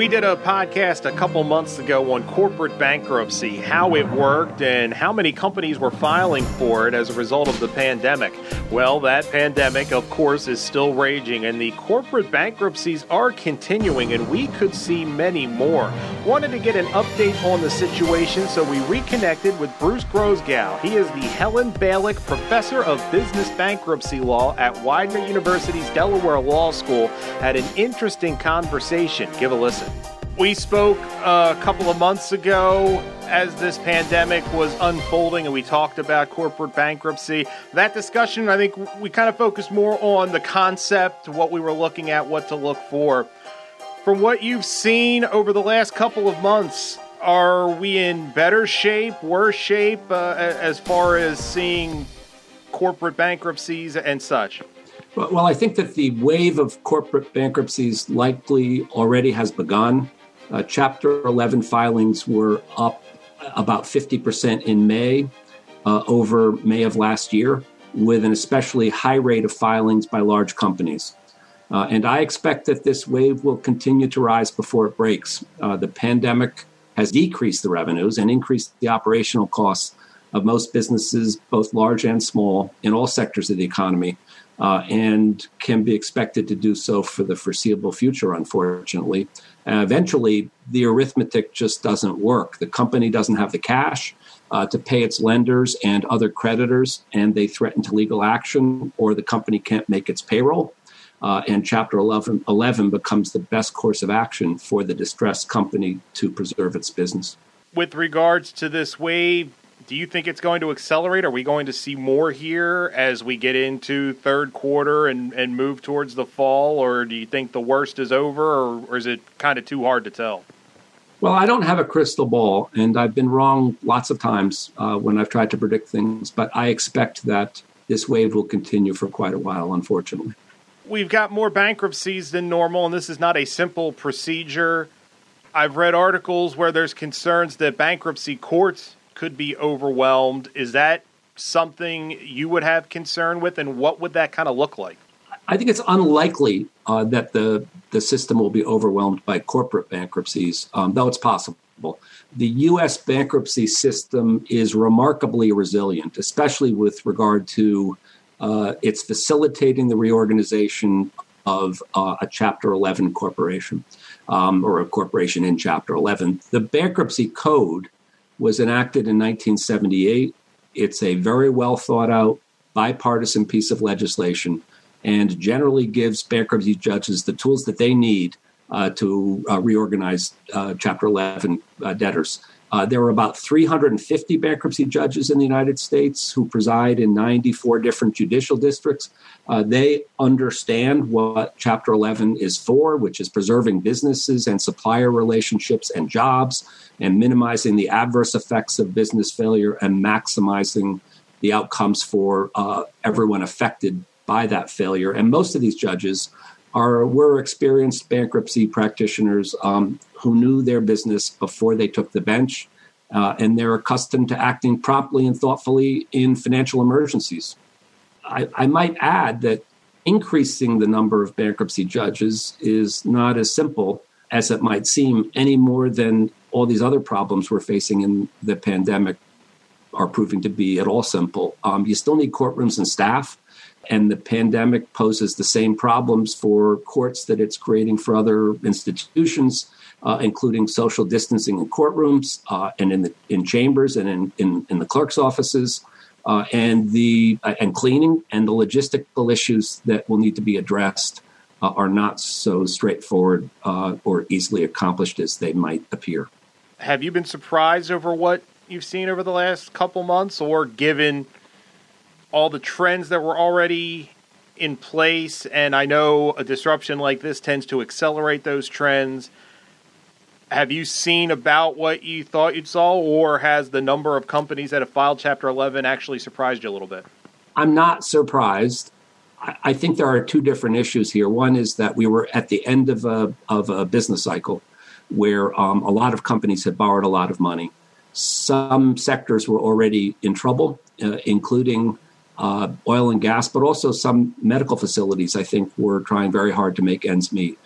We did a podcast a couple months ago on corporate bankruptcy, how it worked, and how many companies were filing for it as a result of the pandemic. Well, that pandemic, of course, is still raging, and the corporate bankruptcies are continuing, and we could see many more. Wanted to get an update on the situation, so we reconnected with Bruce Grohsgal. He is the Helen Balick Professor of Business Bankruptcy Law at Widener University's Delaware Law School. Had an interesting conversation. Give a listen. We spoke a couple of months ago as this pandemic was unfolding and we talked about corporate bankruptcy. That discussion, I think we kind of focused more on the concept, what we were looking at, what to look for. From what you've seen over the last couple of months, are we in better shape, worse shape uh, as far as seeing corporate bankruptcies and such? Well, I think that the wave of corporate bankruptcies likely already has begun. Uh, Chapter 11 filings were up about 50% in May uh, over May of last year, with an especially high rate of filings by large companies. Uh, and I expect that this wave will continue to rise before it breaks. Uh, the pandemic has decreased the revenues and increased the operational costs of most businesses, both large and small, in all sectors of the economy uh, and can be expected to do so for the foreseeable future, unfortunately. Uh, eventually, the arithmetic just doesn't work. The company doesn't have the cash uh, to pay its lenders and other creditors, and they threaten to legal action, or the company can't make its payroll. Uh, and Chapter 11, 11 becomes the best course of action for the distressed company to preserve its business. With regards to this wave, do you think it's going to accelerate? Are we going to see more here as we get into third quarter and, and move towards the fall, or do you think the worst is over, or, or is it kind of too hard to tell? Well, I don't have a crystal ball, and I've been wrong lots of times uh, when I've tried to predict things, but I expect that this wave will continue for quite a while, unfortunately. We've got more bankruptcies than normal, and this is not a simple procedure. I've read articles where there's concerns that bankruptcy courts could be overwhelmed. Is that something you would have concern with, and what would that kind of look like? I think it's unlikely uh, that the the system will be overwhelmed by corporate bankruptcies, um, though it's possible. The U.S. bankruptcy system is remarkably resilient, especially with regard to uh, its facilitating the reorganization of uh, a Chapter 11 corporation um, or a corporation in Chapter 11. The bankruptcy code was enacted in 1978. It's a very well thought out bipartisan piece of legislation and generally gives bankruptcy judges the tools that they need uh, to uh, reorganize uh, Chapter 11 uh, debtors. Uh, there are about 350 bankruptcy judges in the United States who preside in 94 different judicial districts. Uh, they understand what Chapter 11 is for, which is preserving businesses and supplier relationships and jobs, and minimizing the adverse effects of business failure and maximizing the outcomes for uh, everyone affected by that failure. And most of these judges are were experienced bankruptcy practitioners um, who knew their business before they took the bench, uh, and they're accustomed to acting promptly and thoughtfully in financial emergencies. I, I might add that increasing the number of bankruptcy judges is not as simple as it might seem, any more than all these other problems we're facing in the pandemic are proving to be at all simple. Um, you still need courtrooms and staff, and the pandemic poses the same problems for courts that it's creating for other institutions uh, including social distancing in courtrooms uh, and in the in chambers and in, in, in the clerk's offices, uh, and the uh, and cleaning and the logistical issues that will need to be addressed uh, are not so straightforward uh, or easily accomplished as they might appear. Have you been surprised over what you've seen over the last couple months, or given all the trends that were already in place? And I know a disruption like this tends to accelerate those trends have you seen about what you thought you saw, or has the number of companies that have filed Chapter 11 actually surprised you a little bit? I'm not surprised. I think there are two different issues here. One is that we were at the end of a, of a business cycle where um, a lot of companies had borrowed a lot of money. some sectors were already in trouble, uh, including uh, oil and gas, but also some medical facilities, I think, were trying very hard to make ends meet.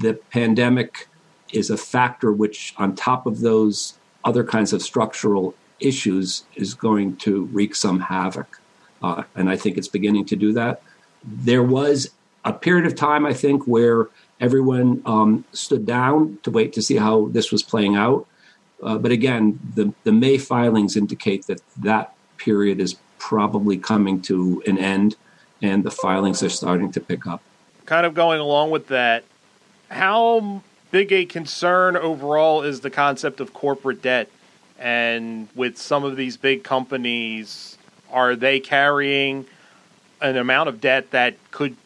The pandemic is a factor which, on top of those other kinds of structural issues, is going to wreak some havoc. Uh, and I think it's beginning to do that. There was a period of time, I think, where everyone um, stood down to wait to see how this was playing out. Uh, but again, the, the May filings indicate that that period is probably coming to an end and the filings are starting to pick up. Kind of going along with that, how big a concern overall is the concept of corporate debt? And with some of these big companies, are they carrying an amount of debt that could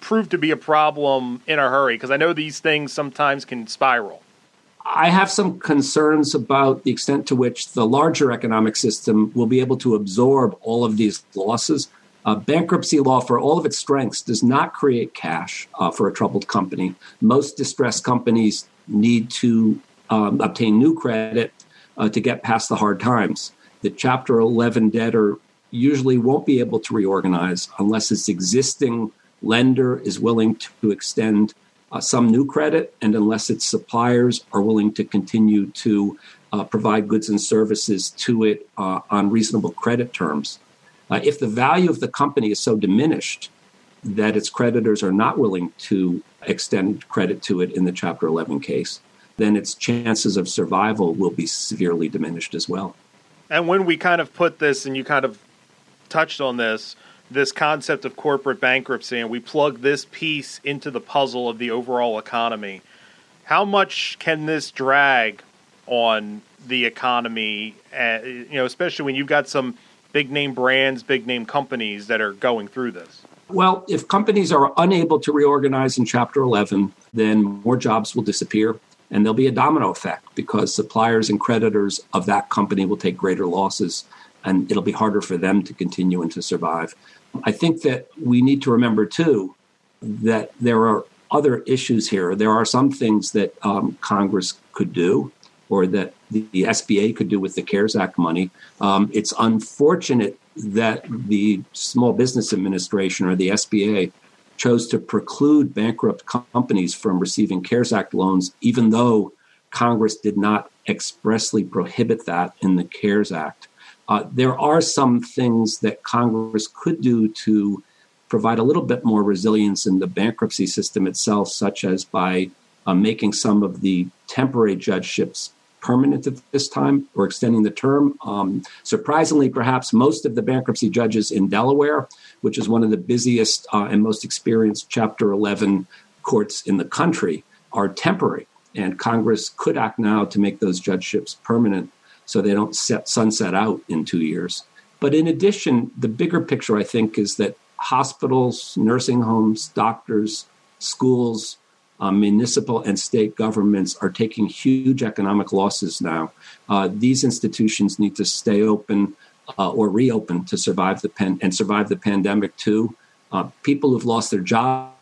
prove to be a problem in a hurry? Because I know these things sometimes can spiral. I have some concerns about the extent to which the larger economic system will be able to absorb all of these losses. Uh, bankruptcy law, for all of its strengths, does not create cash uh, for a troubled company. Most distressed companies need to um, obtain new credit uh, to get past the hard times. The Chapter 11 debtor usually won't be able to reorganize unless its existing lender is willing to extend uh, some new credit, and unless its suppliers are willing to continue to uh, provide goods and services to it uh, on reasonable credit terms. Uh, if the value of the company is so diminished that its creditors are not willing to extend credit to it in the Chapter 11 case, then its chances of survival will be severely diminished as well. And when we kind of put this, and you kind of touched on this, this concept of corporate bankruptcy and we plug this piece into the puzzle of the overall economy, how much can this drag on the economy? Uh, you know, especially when you've got some big name brands, big name companies that are going through this. Well, if companies are unable to reorganize in Chapter 11, then more jobs will disappear. And there'll be a domino effect because suppliers and creditors of that company will take greater losses and it'll be harder for them to continue and to survive. I think that we need to remember too that there are other issues here. There are some things that um, Congress could do or that the, the, SBA could do with the CARES Act money. Um, it's unfortunate that the Small Business Administration or the SBA chose to preclude bankrupt companies from receiving CARES Act loans, even though Congress did not expressly prohibit that in the CARES Act. Uh, there are some things that Congress could do to provide a little bit more resilience in the bankruptcy system itself, such as by uh, making some of the temporary judgeships permanent at this time or extending the term. Um, surprisingly, perhaps most of the bankruptcy judges in Delaware, which is one of the busiest uh, and most experienced Chapter 11 courts in the country, are temporary. And Congress could act now to make those judgeships permanent so they don't set sunset out in two years. But in addition, the bigger picture, I think, is that hospitals, nursing homes, doctors, schools, uh, municipal and state governments are taking huge economic losses now. Uh, these institutions need to stay open uh, or reopen to survive the pen and survive the pandemic too. Uh, people who've lost their jobs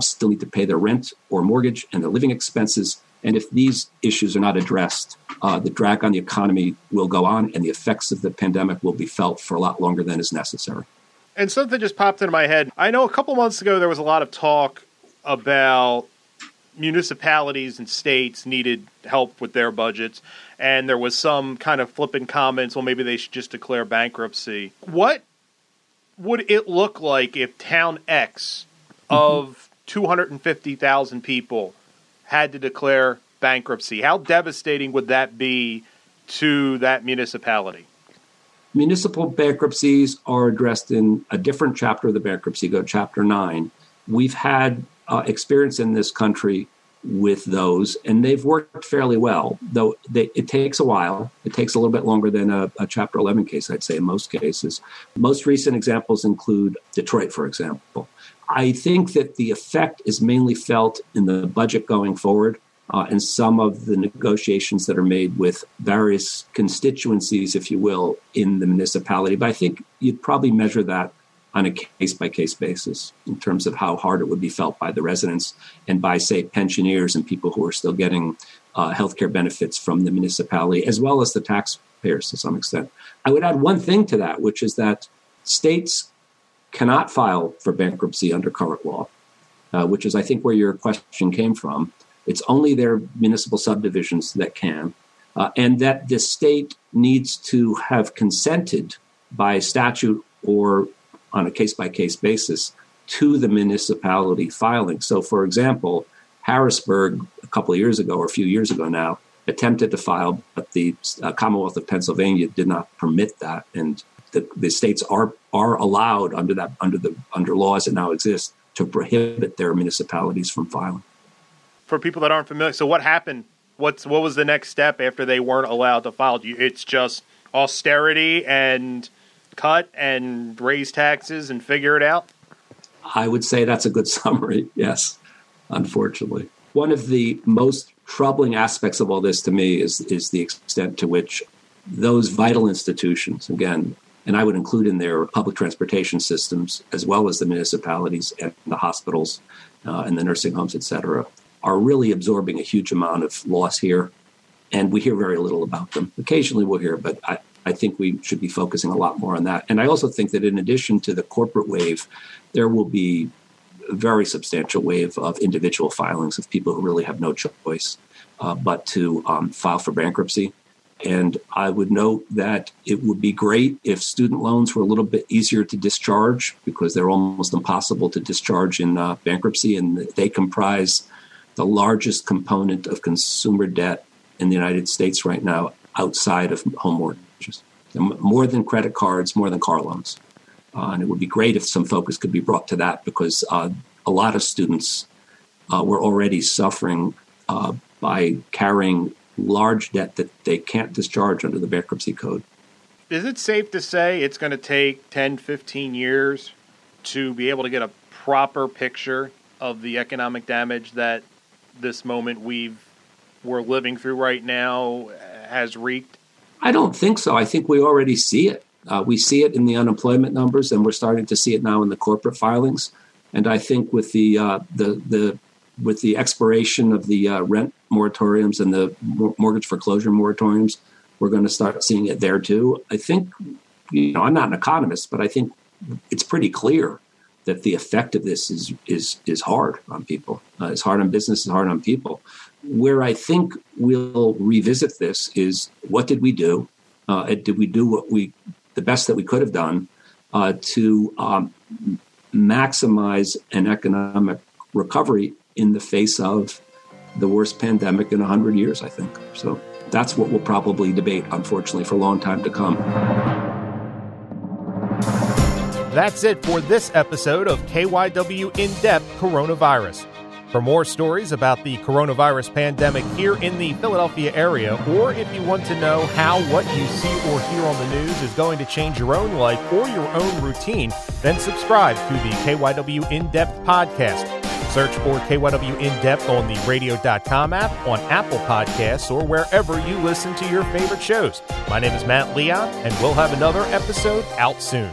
still need to pay their rent or mortgage and their living expenses. And if these issues are not addressed, uh, the drag on the economy will go on and the effects of the pandemic will be felt for a lot longer than is necessary. And something just popped into my head. I know a couple months ago there was a lot of talk about municipalities and states needed help with their budgets, and there was some kind of flippant comments. Well, maybe they should just declare bankruptcy. What would it look like if Town X of 250,000 people had to declare bankruptcy. How devastating would that be to that municipality? Municipal bankruptcies are addressed in a different chapter of the bankruptcy code, chapter nine. We've had uh, experience in this country with those, and they've worked fairly well, though they, it takes a while. It takes a little bit longer than a, a, Chapter 11 case, I'd say, in most cases. Most recent examples include Detroit, for example. I think that the effect is mainly felt in the budget going forward uh, and some of the negotiations that are made with various constituencies, if you will, in the municipality. But I think you'd probably measure that on a case by case basis in terms of how hard it would be felt by the residents and by, say, pensioners and people who are still getting uh, healthcare benefits from the municipality, as well as the taxpayers to some extent. I would add one thing to that, which is that states cannot file for bankruptcy under current law, uh, which is, I think, where your question came from. It's only their municipal subdivisions that can, uh, and that the state needs to have consented by statute or on a case by case basis to the municipality filing. So, for example, Harrisburg, a couple of years ago or a few years ago now, attempted to file, but the uh, Commonwealth of Pennsylvania did not permit that, and the, the states are are allowed under that under the under laws that now exist to prohibit their municipalities from filing. For people that aren't familiar, so what happened? What's what was the next step after they weren't allowed to file? It's just austerity and cut and raise taxes and figure it out. I would say that's a good summary. Yes, unfortunately, one of the most troubling aspects of all this to me is is the extent to which those vital institutions, again, and I would include in there public transportation systems as well as the municipalities and the hospitals uh, and the nursing homes, et cetera, are really absorbing a huge amount of loss here. And we hear very little about them. Occasionally we'll hear, but I, I think we should be focusing a lot more on that. And I also think that in addition to the corporate wave, there will be a very substantial wave of individual filings of people who really have no choice uh, but to um, file for bankruptcy and I would note that it would be great if student loans were a little bit easier to discharge because they're almost impossible to discharge in uh, bankruptcy, and they comprise the largest component of consumer debt in the United States right now outside of home More than credit cards, more than car loans. Uh, and it would be great if some focus could be brought to that because uh, a lot of students uh, were already suffering uh, by carrying large debt that they can't discharge under the bankruptcy code. Is it safe to say it's going to take 10, 15 years to be able to get a proper picture of the economic damage that this moment we've we're living through right now has wreaked? I don't think so. I think we already see it. Uh, we see it in the unemployment numbers, and we're starting to see it now in the corporate filings. And I think with the uh, the the with the expiration of the uh, rent moratoriums and the mortgage foreclosure moratoriums, we're going to start seeing it there too. I think, you know, I'm not an economist, but I think it's pretty clear that the effect of this is is is hard on people. Uh, it's hard on business. It's hard on people. Where I think we'll revisit this is what did we do? Uh, did we do what we the best that we could have done uh, to um, maximize an economic recovery in the face of the worst pandemic in 100 years, I think. So that's what we'll probably debate, unfortunately, for a long time to come. That's it for this episode of KYW In Depth Coronavirus. For more stories about the coronavirus pandemic here in the Philadelphia area, or if you want to know how what you see or hear on the news is going to change your own life or your own routine, then subscribe to the KYW In Depth podcast. Search for KYW In Depth on the radio.com app, on Apple Podcasts, or wherever you listen to your favorite shows. My name is Matt Leon, and we'll have another episode out soon.